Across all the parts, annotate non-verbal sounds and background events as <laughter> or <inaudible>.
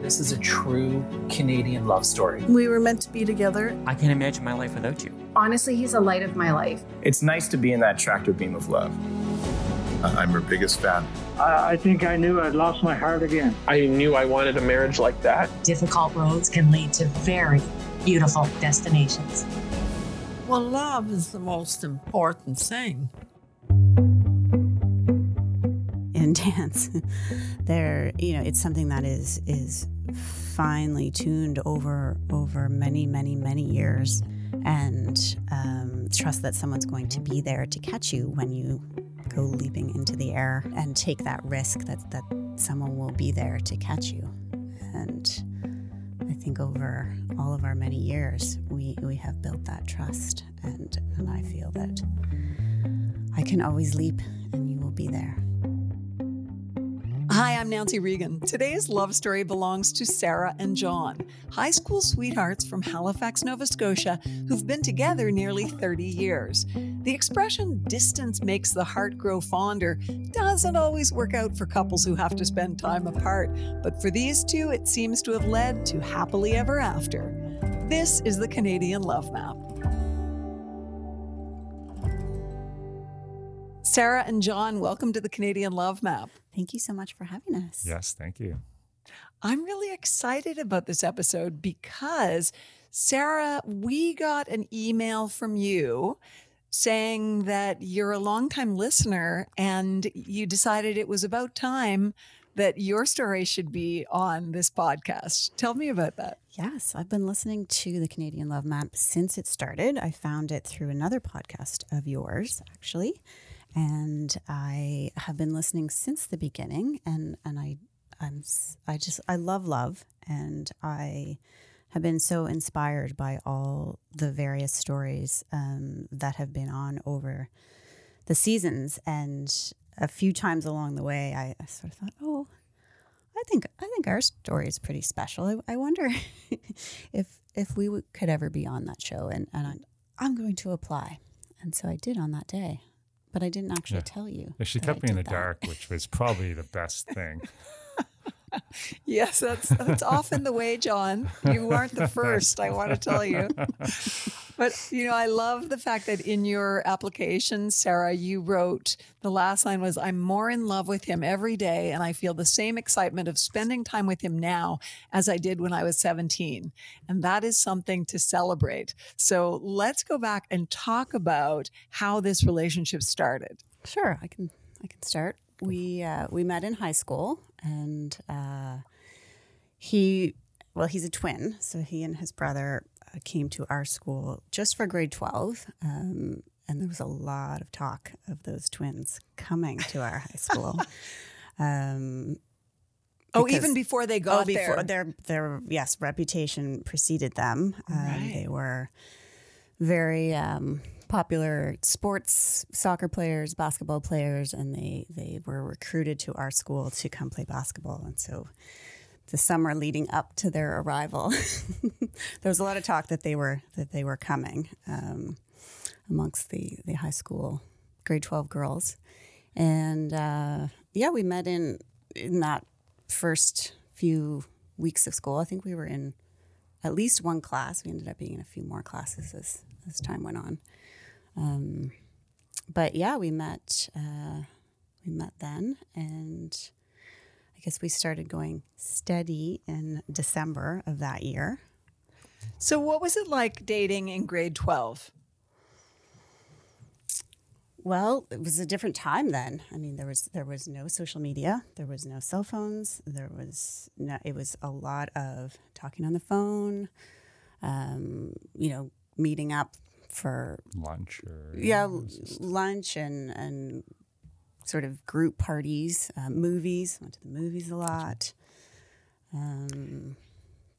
This is a true Canadian love story. We were meant to be together. I can't imagine my life without you. Honestly, he's the light of my life. It's nice to be in that tractor beam of love. I'm her biggest fan. I, I think I knew I'd lost my heart again. I knew I wanted a marriage like that. Difficult roads can lead to very beautiful destinations. Well, love is the most important thing. <laughs> dance, there, you know, it's something that is is finely tuned over over many, many, many years, and um, trust that someone's going to be there to catch you when you go leaping into the air and take that risk that that someone will be there to catch you. And I think over all of our many years, we we have built that trust, and and I feel that I can always leap, and you will be there. Hi, I'm Nancy Regan. Today's love story belongs to Sara and John, high school sweethearts from Halifax, Nova Scotia, who've been together nearly 30 years. The expression distance makes the heart grow fonder doesn't always work out for couples who have to spend time apart, but for these two, it seems to have led to happily ever after. This is the Canadian Love Map. Sara and John, welcome to the Canadian Love Map. Thank you so much for having us. Yes, thank you. I'm really excited about this episode because, Sara, we got an email from you saying that you're a longtime listener and you decided it was about time that your story should be on this podcast. Tell me about that. Yes, I've been listening to the Canadian Love Map since it started. I found it through another podcast of yours, actually and I have been listening since the beginning. And and I I'm I just I love love, and I have been so inspired by all the various stories um, that have been on over the seasons. And a few times along the way, I, I sort of thought, oh. I think I think our story is pretty special. I, I wonder <laughs> if if we w- could ever be on that show, and and I'm, I'm going to apply, and so I did on that day but I didn't actually yeah. tell you. Yeah, she kept me in the that. dark, which was probably the best thing. <laughs> yes, that's that's often the way, John. You aren't the <laughs> first, I want to tell you. <laughs> But you know, I love the fact that in your application, Sara, you wrote the last line was I'm more in love with him every day and I feel the same excitement of spending time with him now as I did when I was 17. And that is something to celebrate. So, let's go back and talk about how this relationship started. Sure, I can I can start. We uh, we met in high school and uh, he well he's a twin so he and his brother came to our school just for grade 12 um, and there was a lot of talk of those twins coming to our high school <laughs> um, oh even before they got oh, before there their their yes reputation preceded them um, right. they were very um, popular sports soccer players, basketball players, and they they were recruited to our school to come play basketball. And so, the summer leading up to their arrival, <laughs> there was a lot of talk that they were that they were coming um, amongst the the high school grade twelve girls, and uh, yeah, we met in in that first few weeks of school. I think we were in at least one class. We ended up being in a few more classes as as time went on. Um, but yeah, we met. Uh, we met then, and I guess we started going steady in December of that year. So, what was it like dating in grade twelve? Well, it was a different time then. I mean, there was there was no social media, there was no cell phones, there was no. It was a lot of talking on the phone, um, you know, meeting up for lunch or yeah lunch and and sort of group parties uh, movies went to the movies a lot um,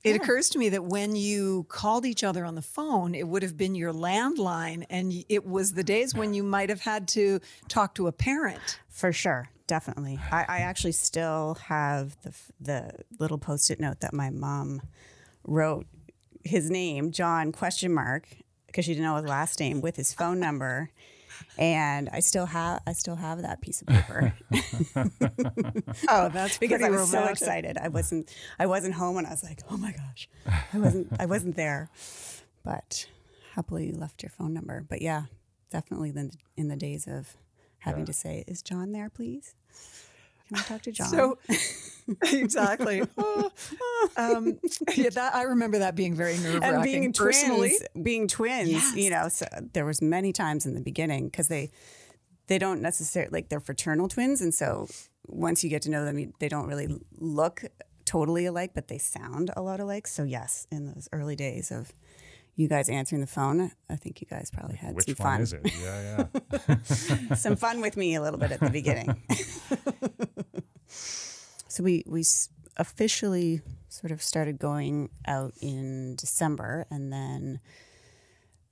It occurs to me that when you called each other on the phone, it would have been your landline, and it was the days when you might have had to talk to a parent. For sure, definitely. I, I actually still have the the little post-it note that my mom wrote his name, John question mark, because she didn't know his last name with his phone number. And I still have I still have that piece of paper <laughs> Oh, that's because I pretty was so excited. I wasn't I wasn't home and I was like, oh my gosh, I wasn't I wasn't there, but happily you left your phone number. But yeah, definitely then in the days of having to say, is John there, please? Can I talk to John? So <laughs> exactly. <laughs> Um, yeah, that I remember that being very nerve and wracking. being personally. twins, being twins, you know, so there was many times in the beginning because they they don't necessarily like they're fraternal twins, and so once you get to know them, you, they don't really look totally alike, but they sound a lot alike. So yes, in those early days of you guys answering the phone, I think you guys probably had Which some one fun. is it? Yeah, yeah. <laughs> some fun with me a little bit at the beginning. So we we officially sort of started going out in December, and then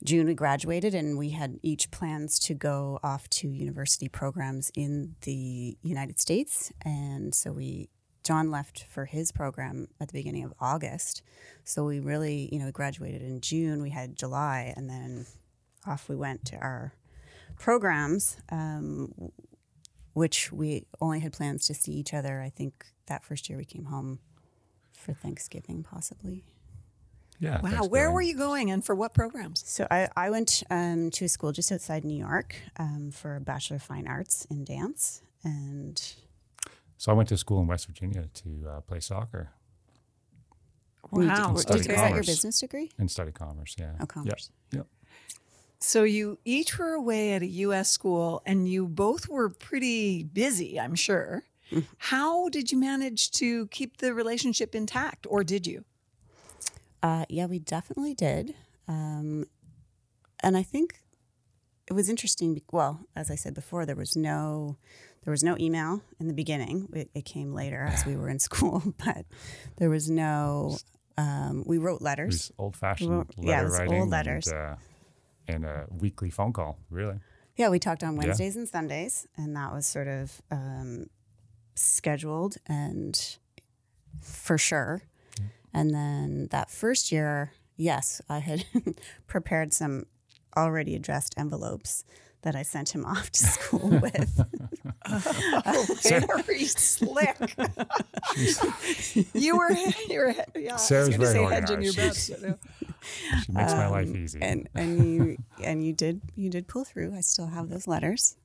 June we graduated, and we had each plans to go off to university programs in the United States, and so we. John left for his program at the beginning of August. So we really, you know, graduated in June, we had July, and then off we went to our programs, um, which we only had plans to see each other. I think that first year we came home for Thanksgiving, possibly. Yeah. Wow, where were you going and for what programs? So I, I went um, to a school just outside New York um, for a Bachelor of Fine Arts in dance. And So I went to school in West Virginia to uh, play soccer Wow. did- study was that your business degree? and study commerce. Yeah. Oh, commerce. Yep. Yep. So you each were away at a U.S. school, and you both were pretty busy, I'm sure. Mm-hmm. How did you manage to keep the relationship intact, or did you? Uh, yeah, we definitely did. Um, and I think it was interesting. Well, as I said before, there was no there was no email in the beginning. It, it came later as we were in <laughs> school, but there was no. Um, we wrote letters. old fashioned Well, letter yeah, it was old letters. And, uh, and a weekly phone call, really. Yeah, we talked on Yeah. Wednesdays and Sundays, and that was sort of um, scheduled and for sure. And then that first year, yes, I had <laughs> prepared some already addressed envelopes that I sent him off to <laughs> school with. <laughs> Oh, <laughs> very slick. you were, you were, yeah. Sara's I was gonna very say hedging your organized. but. She makes my life Um, easy. And and you and you did you did pull through. I still have those letters.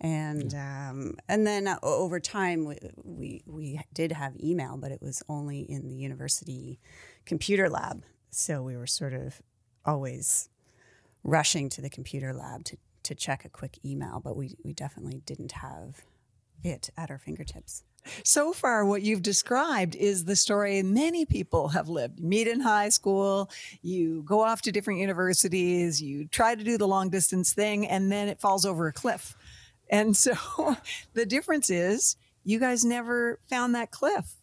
And um, and then uh, over time we, we we did have email, but it was only in the university computer lab. So we were sort of always rushing to the computer lab to, to check a quick email, but we, we definitely didn't have it at our fingertips. So far, what you've described is the story many people have lived. You meet in high school, you go off to different universities, you try to do the long distance thing, and then it falls over a cliff. And so <laughs> the difference is you guys never found that cliff.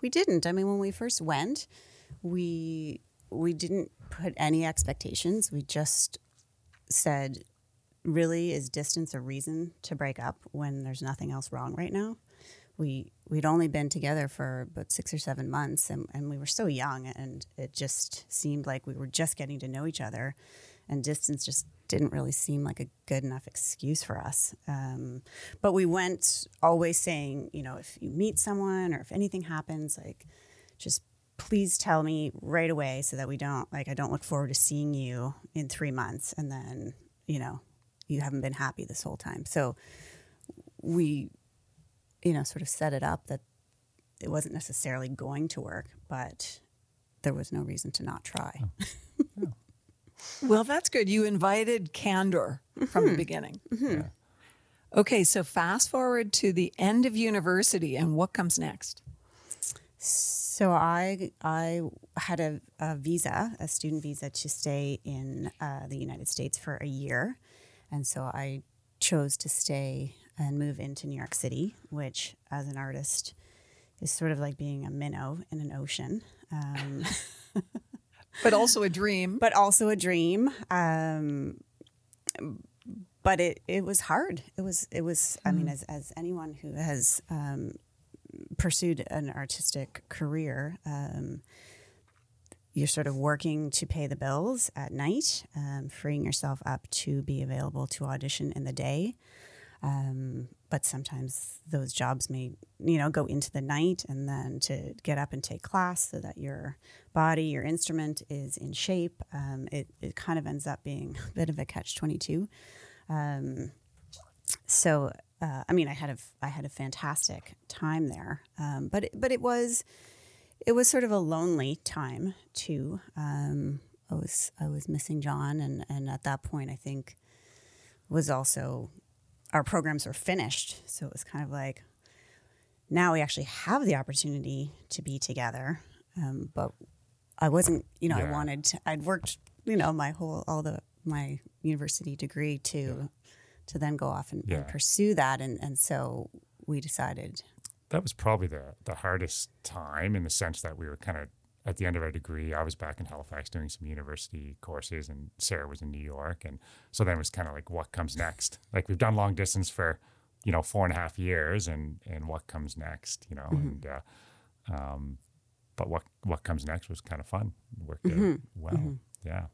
We didn't. I mean, when we first went, we we didn't put any expectations. We just said, "Really, is distance a reason to break up when there's nothing else wrong right now?" We we'd only been together for about six or seven months, and, and we were so young, and it just seemed like we were just getting to know each other, and distance just didn't really seem like a good enough excuse for us. Um, but we went always saying, you know, if you meet someone or if anything happens, like, just please tell me right away so that we don't, like, I don't look forward to seeing you in three months and then, you know, you haven't been happy this whole time. So we, you know, sort of set it up that it wasn't necessarily going to work, but there was no reason to not try. <laughs> Well, that's good. You invited candor from the beginning. Okay, so fast forward to the end of university, and what comes next? So I I had a, a visa, a student visa, to stay in uh, the United States for a year, and so I chose to stay and move into New York City, which, as an artist, is sort of like being a minnow in an ocean. Um, <laughs> but also a dream. But also a dream. Um, but it, it was hard. It was it was. Mm. I mean, mm. as as anyone who has um, pursued an artistic career, um, you're sort of working to pay the bills at night, um, freeing yourself up to be available to audition in the day. Um, but sometimes those jobs may, you know, go into the night and then to get up and take class so that your body, your instrument is in shape. Um, it, it kind of ends up being <laughs> a bit of a catch 22. Um, so, uh, I mean, I had a, I had a fantastic time there. Um, but, it, but it was, it was sort of a lonely time too. Um, I was, I was missing John. And, and at that point, I think was also our programs were finished. So it was kind of like now we actually have the opportunity to be together. Um, but I wasn't, you know, yeah. I wanted to, I'd worked, you know, my whole, all the, my university degree to, yeah. to then go off and, yeah. and pursue that. And, and so we decided. That was probably the, the hardest time in the sense that we were kind of at the end of our degree, I was back in Halifax doing some university courses, and Sara was in New York, and so then it was kind of like, what comes next? <laughs> Like we've done long distance for, you know, four and a half years, and and what comes next? You know, mm-hmm. and uh, um, but what what comes next was kind of fun. It worked mm-hmm. out well. Mm-hmm. Yeah.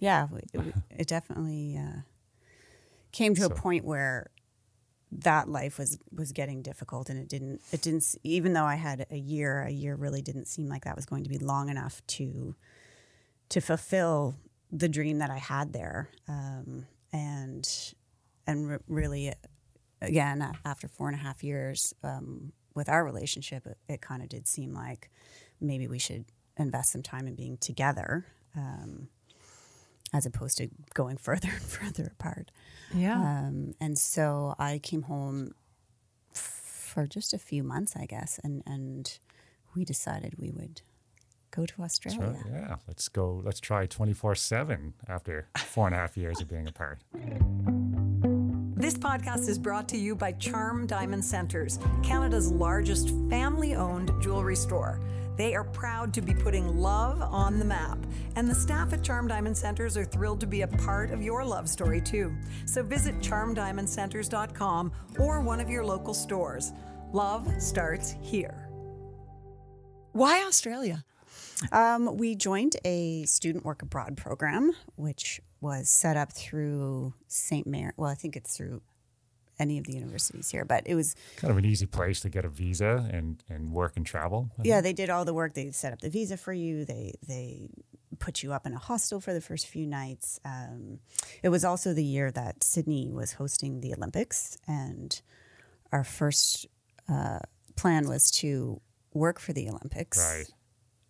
Yeah, it, it definitely uh, came to so, a point where that life was was getting difficult and it didn't it didn't even though I had a year a year really didn't seem like that was going to be long enough to to fulfill the dream that I had there. Um, and and re- really again after four and a half years um, with our relationship it, it kind of did seem like maybe we should invest some time in being together. Um, as opposed to going <laughs> further and further apart. Yeah. Um, and so I came home for just a few months, I guess, and and we decided we would go to Australia. Right, yeah, let's go. Let's try twenty four seven after four and a half years of being apart. This podcast is brought to you by Charm Diamond Centres, Canada's largest family owned jewelry store. They are proud to be putting love on the map. And the staff at Charm Diamond Centres are thrilled to be a part of your love story too. So visit charmdiamondcentres.com or one of your local stores. Love starts here. Why Australia? Um, we joined a student work abroad program, which was set up through St. Mary. Well, I think it's through any of the universities here, but it was kind of an easy place to get a visa and, and work and travel. Yeah, they did all the work. They set up the visa for you. They they put you up in a hostel for the first few nights. Um, it was also the year that Sydney was hosting the Olympics, and our first uh, plan was to work for the Olympics. Right.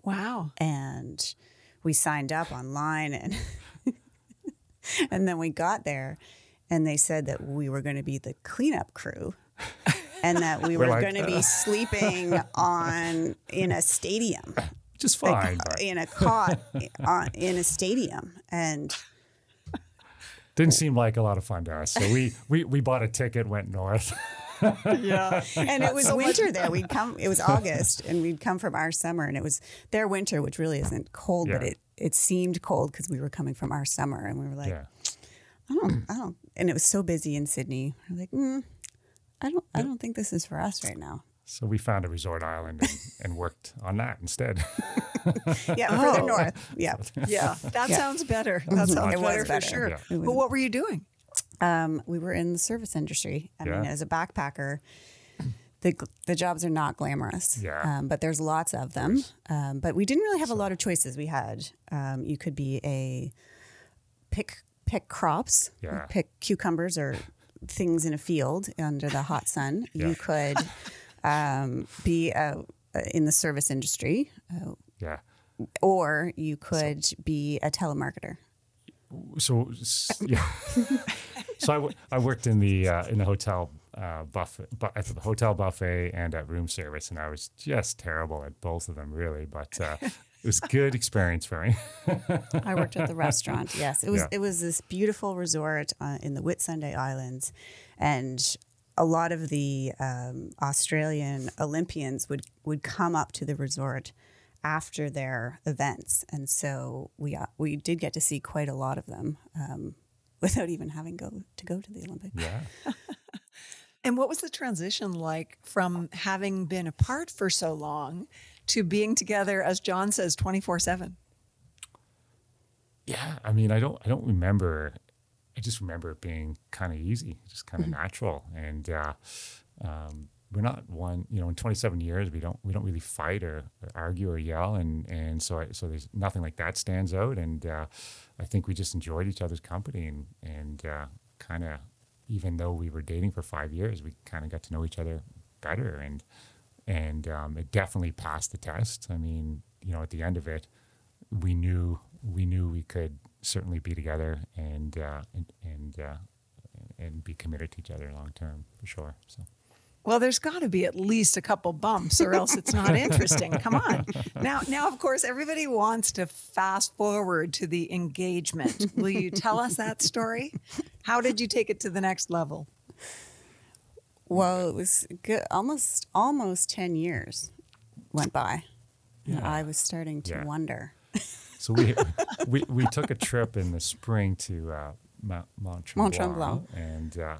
Wow. And we signed up online and <laughs> and then we got there and they said that we were going to be the cleanup crew and that we <laughs> were like, going to be uh, sleeping <laughs> on in a stadium just fine uh, like, in a cot on, in a stadium and didn't seem like a lot of fun to us so we we, we bought a ticket went north <laughs> yeah and it was winter there we'd come it was august and we'd come from our summer and it was their winter which really isn't cold yeah. but it it seemed cold because we were coming from our summer and we were like yeah. I don't, I don't. And it was so busy in Sydney. I'm like, mm, I don't, I don't think this is for us right now. So we found a resort island and, and worked on that instead. <laughs> yeah, oh. further north. Yeah, <laughs> yeah, that yeah. sounds better. That sounds it better, better, for sure. Yeah. But what were you doing? Um, we were in the service industry. I yeah. mean, as a backpacker, the the jobs are not glamorous. Yeah. Um, but there's lots of them. Um, but we didn't really have so. a lot of choices. We had um, you could be a pick pick crops, yeah. pick cucumbers or things in a field under the hot sun. Yeah. You could um, be uh, in the service industry. Uh, yeah. Or you could so, be a telemarketer. So, yeah. <laughs> so I, w- I worked in the uh, in the hotel uh, buffet, bu- at the hotel buffet and at room service, and I was just terrible at both of them, really. But uh, it was a good experience for me. <laughs> I worked at the restaurant. Yes, it was. Yeah. It was this beautiful resort uh, in the Whitsunday Islands, and a lot of the um, Australian Olympians would would come up to the resort after their events, and so we uh, we did get to see quite a lot of them um, <laughs> without even having go to go to the Olympics. Yeah. <laughs> and what was the transition like from having been apart for so long to being together, as John says, twenty four seven? Yeah, I mean, I don't, I don't remember. I just remember it being kind of easy, just kind of natural, and uh, um, we're not one. You know, in 27 years, we don't, we don't really fight or, or argue or yell, and and so I, so there's nothing like that stands out, and uh, I think we just enjoyed each other's company, and and uh, kind of, even though we were dating for five years, we kind of got to know each other better, and and um, it definitely passed the test. I mean, you know, at the end of it, we knew we knew we could certainly be together and uh, and and, uh, and be committed to each other long term for sure. So. Well, there's got to be at least a couple bumps, or else it's not <laughs> interesting. Come on, now, now, of course, everybody wants to fast forward to the engagement. Will you tell us that story? How did you take it to the next level? Well, it was good. Almost almost ten years went by. Yeah. I was starting to Yeah. wonder. <laughs> So we, we we took a trip in the spring to uh, Mount, Mont Tremblant, Mont Tremblant. and uh,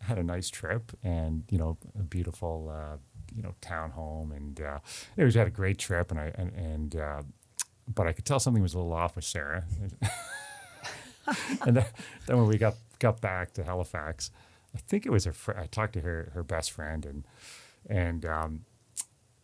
had a nice trip, and you know a beautiful uh, you know townhome, and uh, it was had a great trip, and I and, and uh, but I could tell something was a little off with Sara, <laughs> and then, then when we got got back to Halifax, I think it was her. Fr- I talked to her her best friend, and and um,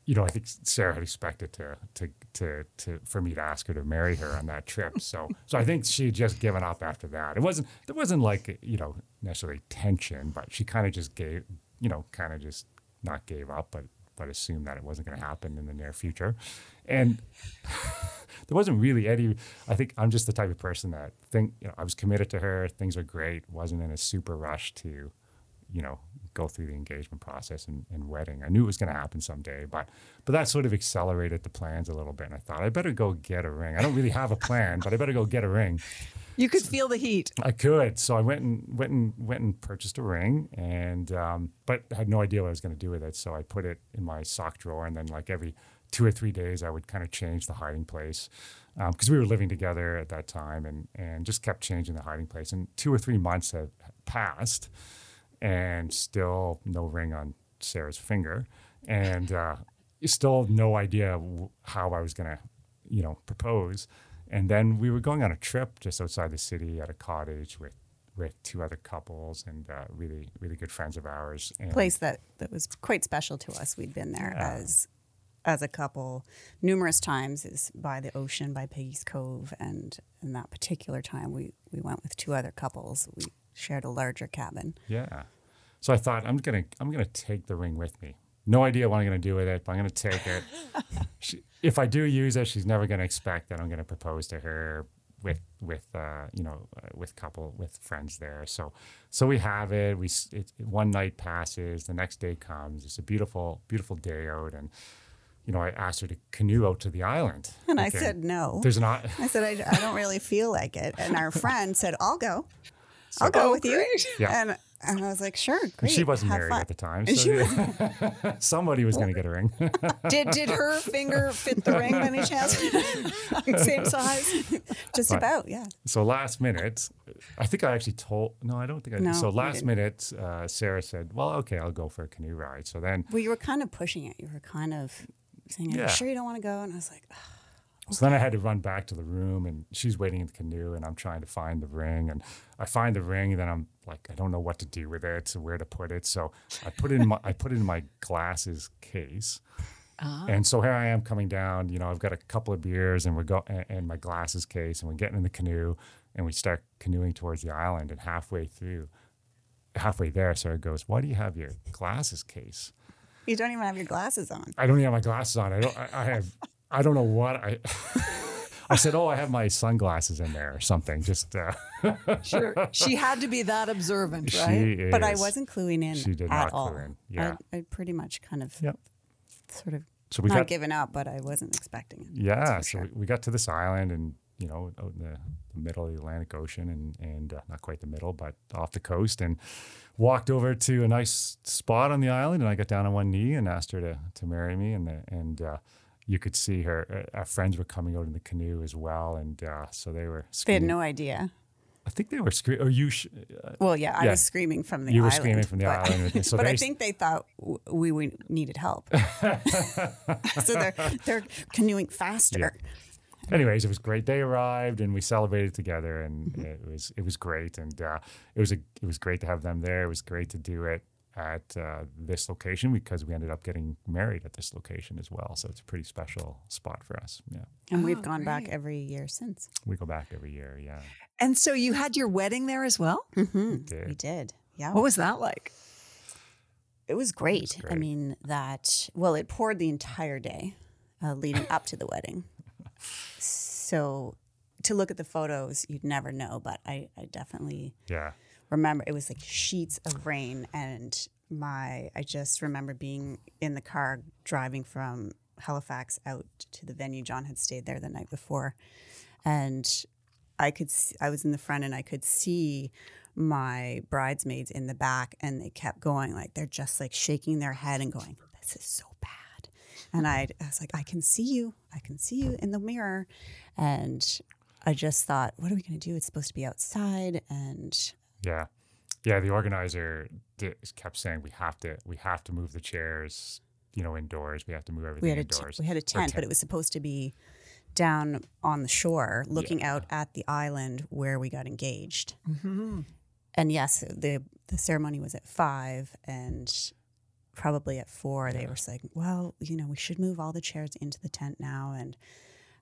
you know, I think Sara had expected to to to to for me to ask her to marry her on that trip. So so I think she just given up after that. It wasn't there wasn't like you know necessarily tension, but she kind of just gave you know kind of just not gave up, but but assumed that it wasn't going to happen in the near future, and. <laughs> there wasn't really any. I think I'm just the type of person that think you know I was committed to her. Things were great. wasn't in a super rush to, you know, go through the engagement process and, and wedding. I knew it was going to happen someday, but but that sort of accelerated the plans a little bit. And I thought I better go get a ring. I don't really have a plan, but I better go get a ring. You could feel the heat. I could, so I went and went and went and purchased a ring, and um, but had no idea what I was going to do with it. So I put it in my sock drawer, and then like every two or three days, I would kind of change the hiding place because we were living together at that time, and and just kept changing the hiding place. And two or three months have passed, and still no ring on Sara's finger, and uh, still no idea how I was going to, you know, propose. And then we were going on a trip just outside the city at a cottage with with two other couples and uh, really really good friends of ours. And place that, that was quite special to us. We'd been there Yeah. as as a couple numerous times is by the ocean by Peggy's Cove and in that particular time we, we went with two other couples. We shared a larger cabin. Yeah. So I thought I'm gonna I'm gonna take the ring with me. No idea what I'm gonna do with it, but I'm gonna take it. <laughs> she, if I do use it, she's never gonna expect that I'm gonna propose to her with with uh, you know uh, with couple with friends there. So so we have it. We it, one night passes, the next day comes. It's a beautiful beautiful day out, and you know I asked her to canoe out to the island. <laughs> And I said no. There's not. <laughs> I said, I, I don't really feel like it. And our friend said, I'll go. I'll go Oh, with you. Yeah. And, and I was like, sure, great. she wasn't married fun. at the time, so she <laughs> somebody was going to get a ring. <laughs> Did did her <laughs> finger fit the ring by any chance? Same size. Just But- about, yeah. So last minute, I think I actually told. No, I don't think I did. No, So last minute, uh, Sara said, "Well, okay, I'll go for a canoe ride." So then, Well, you were kind of pushing it. You were kind of saying, Are Yeah. you sure you don't want to go? And I was like, "Ugh." So then I had to run back to the room, and she's waiting in the canoe, and I'm trying to find the ring, and I find the ring, and then I'm like, I don't know what to do with it, so where to put it. So I put it in my, I put it in my glasses case. Ah. And so here I am coming down. You know, I've got a couple of beers, and we're go and, and my glasses case, and we're getting in the canoe, and we start canoeing towards the island. And halfway through, halfway there, Sara goes, "Why do you have your glasses case?" you don't even have your glasses on. I don't even have my glasses on. I don't. I, I have. I don't know what I. <laughs> I said, "Oh, I have my sunglasses in there or something." Just uh, <laughs> Sure. She had to be that observant, right? she is. But I wasn't cluing in She did at not all. clue in. Yeah. I, I pretty much kind of Yep. sort of So we not got given up, but I wasn't expecting it. Yeah, so sure. we, we got to this island and you know, out in the, the middle of the Atlantic Ocean and, and uh, not quite the middle, but off the coast and walked over to a nice spot on the island. And I got down on one knee and asked her to, to marry me. And, the, and, uh, you could see her, uh, our friends were coming out in the canoe as well. And, uh, so they were, they had no idea. I think they were screaming. Or you? Sh- uh, well, yeah, I yeah. was screaming from the. You island, were screaming from the but, island. So <laughs> but I think they thought we, we needed help, <laughs> so they're they're canoeing faster. Yeah. Anyways, it was great. They arrived and we celebrated together, and mm-hmm. it was it was great, and uh, it was a it was great to have them there. It was great to do it at uh, this location because we ended up getting married at this location as well. So it's a pretty special spot for us. Yeah. And oh, we've gone great. back every year since. We go back every year. Yeah. And so you had your wedding there as well? Mm-hmm. We, did. we did. Yeah. What was that like? It was great. It was great. I mean, that, well, it poured the entire day uh, leading up to the wedding. <laughs> So to look at the photos, you'd never know, but I, I definitely. Yeah remember it was like sheets of rain and my I just remember being in the car driving from Halifax out to the venue. John had stayed there the night before, and I could see, I was in the front and I could see my bridesmaids in the back, and they kept going like they're just like shaking their head and going, "This is so bad." And I, I was like, "I can see you. I can see you in the mirror," and I just thought, "What are we going to do? It's supposed to be outside," and yeah. Yeah, the organizer kept saying we have to we have to move the chairs, you know, indoors. We have to move everything we had indoors. A t- we had a tent, tent, but it was supposed to be down on the shore, looking yeah. out at the island where we got engaged. Mm-hmm. And yes, the the ceremony was at five, and probably at four, yeah. they were saying, "Well, you know, we should move all the chairs into the tent now." And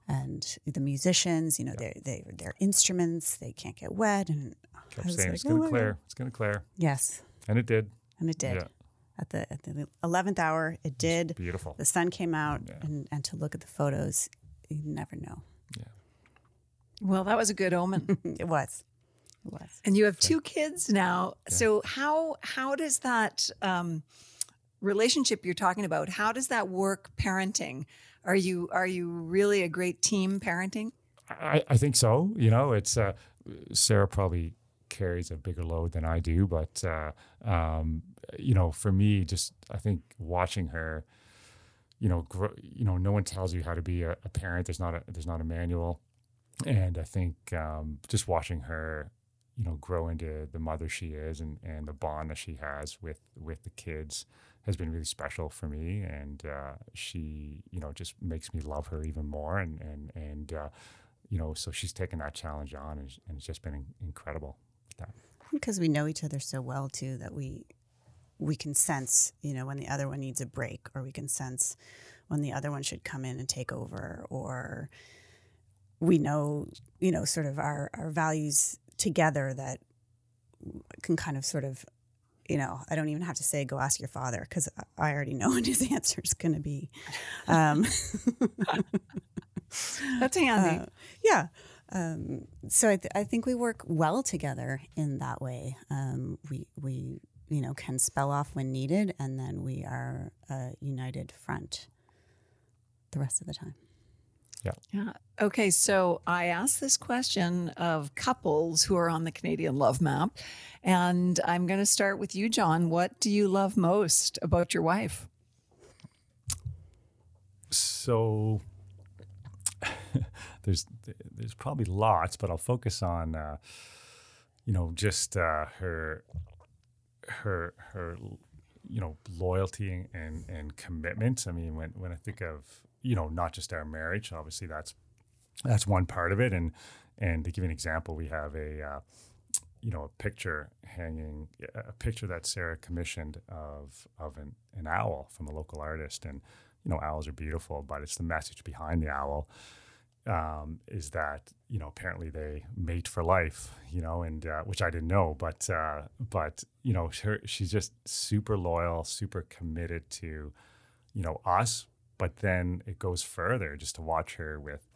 and the musicians, you know, yeah. they they their instruments, they can't get wet, and kept saying like, it's going to oh clear, it's going to clear. Yes, and it did, and it did. Yeah. At the at the eleventh hour, it did. beautiful. The sun came out, yeah. and and to look at the photos, you never know. Yeah. Well, that was a good omen. <laughs> it was. It was. And you have two kids now. So how how does that um, relationship you're talking about? How does that work parenting? Are you are you really a great team parenting? I, I think so. You know, it's uh, Sara probably carries a bigger load than I do, but uh, um, you know, for me, just I think watching her, you know, grow, you know, no one tells you how to be a, a, parent. There's not a there's not a manual, and I think um, just watching her, you know, grow into the mother she is and and the bond that she has with with the kids has been really special for me, and uh, she, you know, just makes me love her even more, and and and uh, you know, so she's taken that challenge on, and, and it's just been incredible. Because we know each other so well too that we we can sense, you know, when the other one needs a break, or we can sense when the other one should come in and take over, or we know, you know, sort of our our values together that can kind of sort of you know, I don't even have to say, go ask your father because I already know <laughs> what his answer is going to be. Um, <laughs> That's handy. Uh, yeah. Um, so I, th- I, think we work well together in that way. Um, we, we, you know, can spell off when needed, and then we are a united front the rest of the time. Yeah. Yeah. Okay. So I asked this question of couples who are on the Canadian Love Map. And I'm going to start with you, John. What do you love most about your wife? So <laughs> there's there's probably lots, but I'll focus on uh, you know just uh, her her her you know loyalty and and commitment. I mean, when when I think of you know not just our marriage, obviously that's that's one part of it, and and to give an example, we have a uh, you know a picture hanging a picture that Sara commissioned of of an, an owl from a local artist, and you know owls are beautiful, but it's the message behind the owl um, is that you know apparently they mate for life, you know, and uh, which I didn't know, but uh, but you know her, she's just super loyal, super committed to you know us. But then it goes further just to watch her with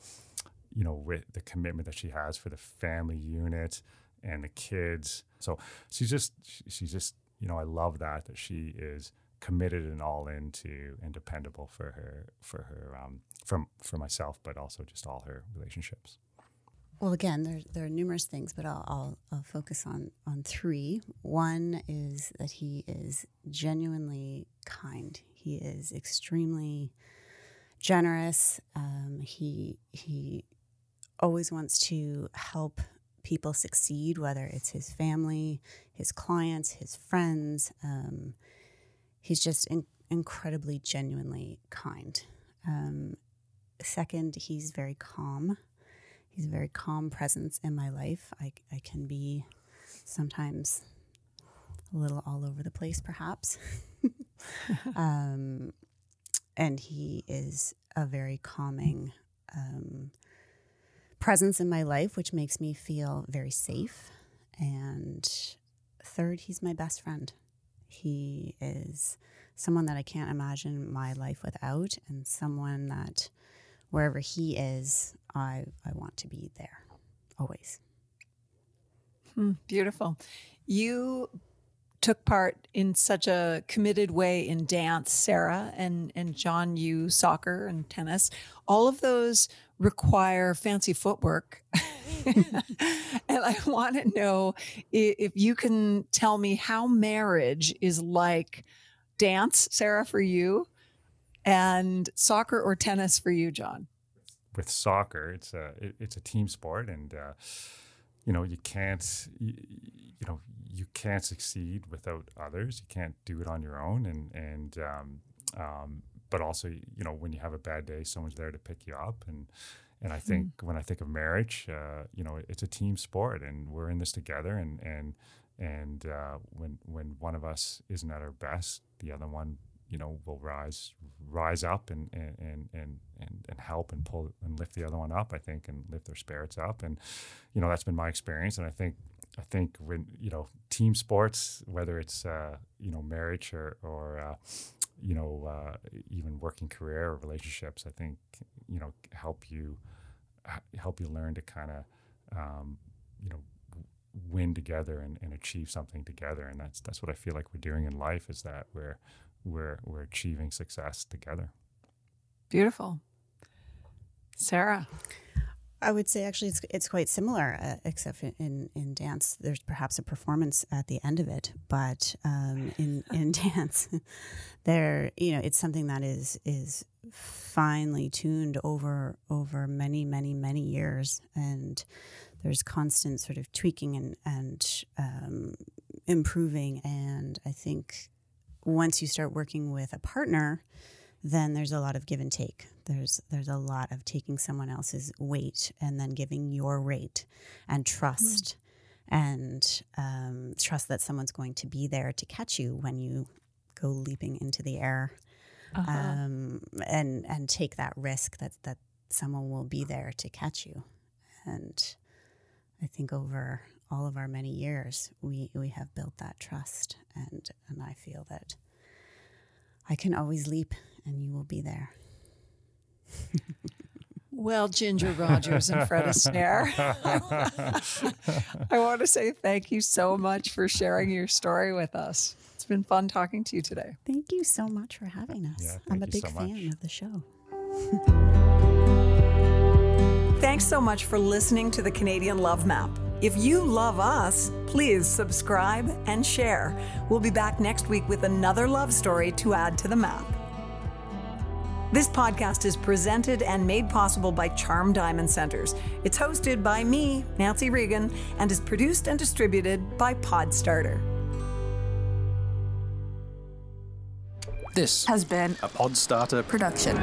you know with the commitment that she has for the family unit and the kids. So she's just she's just you know I love that that she is committed and all into and dependable for her for her um, from for myself, but also just all her relationships. well, again, there, there are numerous things, but I'll, I'll, I'll focus on, on three. One is that he is genuinely kind. He is extremely generous. Um, he, he always wants to help people succeed, whether it's his family, his clients, his friends. Um, he's just in, incredibly, genuinely kind. Um, second, he's very calm. He's a very calm presence in my life. I, I can be sometimes a little all over the place, perhaps. <laughs> um, and he is a very calming um, presence in my life, which makes me feel very safe. And third, he's my best friend. He is someone that I can't imagine my life without, and someone that wherever he is, I, I want to be there always. Hmm, beautiful. You took part in such a committed way in dance, Sara, and, and John, you soccer and tennis. All of those require fancy footwork. <laughs> and I want to know if you can tell me how marriage is like dance, Sara, for you, and soccer or tennis for you, John? With soccer, it's a it, it's a team sport, and uh, you know you can't you, you, know you can't succeed without others. You can't do it on your own, and and um, um, but also you know when you have a bad day, someone's there to pick you up, and and I think mm. when I think of marriage, uh, you know, it's a team sport, and we're in this together, and and and uh, when when one of us isn't at our best, the other one you know will rise rise up and and and and and help and pull and lift the other one up i think and lift their spirits up. And you know that's been my experience. And i think i think when you know team sports whether it's uh, you know marriage or or uh, you know uh, even working career or relationships i think you know help you help you learn to kind of um, you know win together and, and achieve something together. And that's that's what i feel like we're doing in life is that we're we're we're achieving success together. Beautiful, Sara. I would say actually it's it's quite similar, uh, except in in dance there's perhaps a performance at the end of it, but um, in in <laughs> dance, there you know it's something that is is finely tuned over over many many many years, and there's constant sort of tweaking and and um, improving, and I think once you start working with a partner, then there's a lot of give and take. There's there's a lot of taking someone else's weight and then giving your rate and trust mm-hmm. and um, trust that someone's going to be there to catch you when you go leaping into the air uh-huh. um, and and take that risk that that someone will be there to catch you. And I think over all of our many years, we, we have built that trust. And, and I feel that I can always leap and you will be there. Well, Ginger Rogers and Fred Astaire, <laughs> I want to say thank you so much for sharing your story with us. It's been fun talking to you today. Thank you so much for having us. Yeah, I'm a big so fan of the show. <laughs> Thanks so much for listening to the Canadian Love Map. If you love us, please subscribe and share. We'll be back next week with another love story to add to the map. This podcast is presented and made possible by Charm Diamond Centres. It's hosted by me, Nancy Regan, and is produced and distributed by Podstarter. This has been a Podstarter production.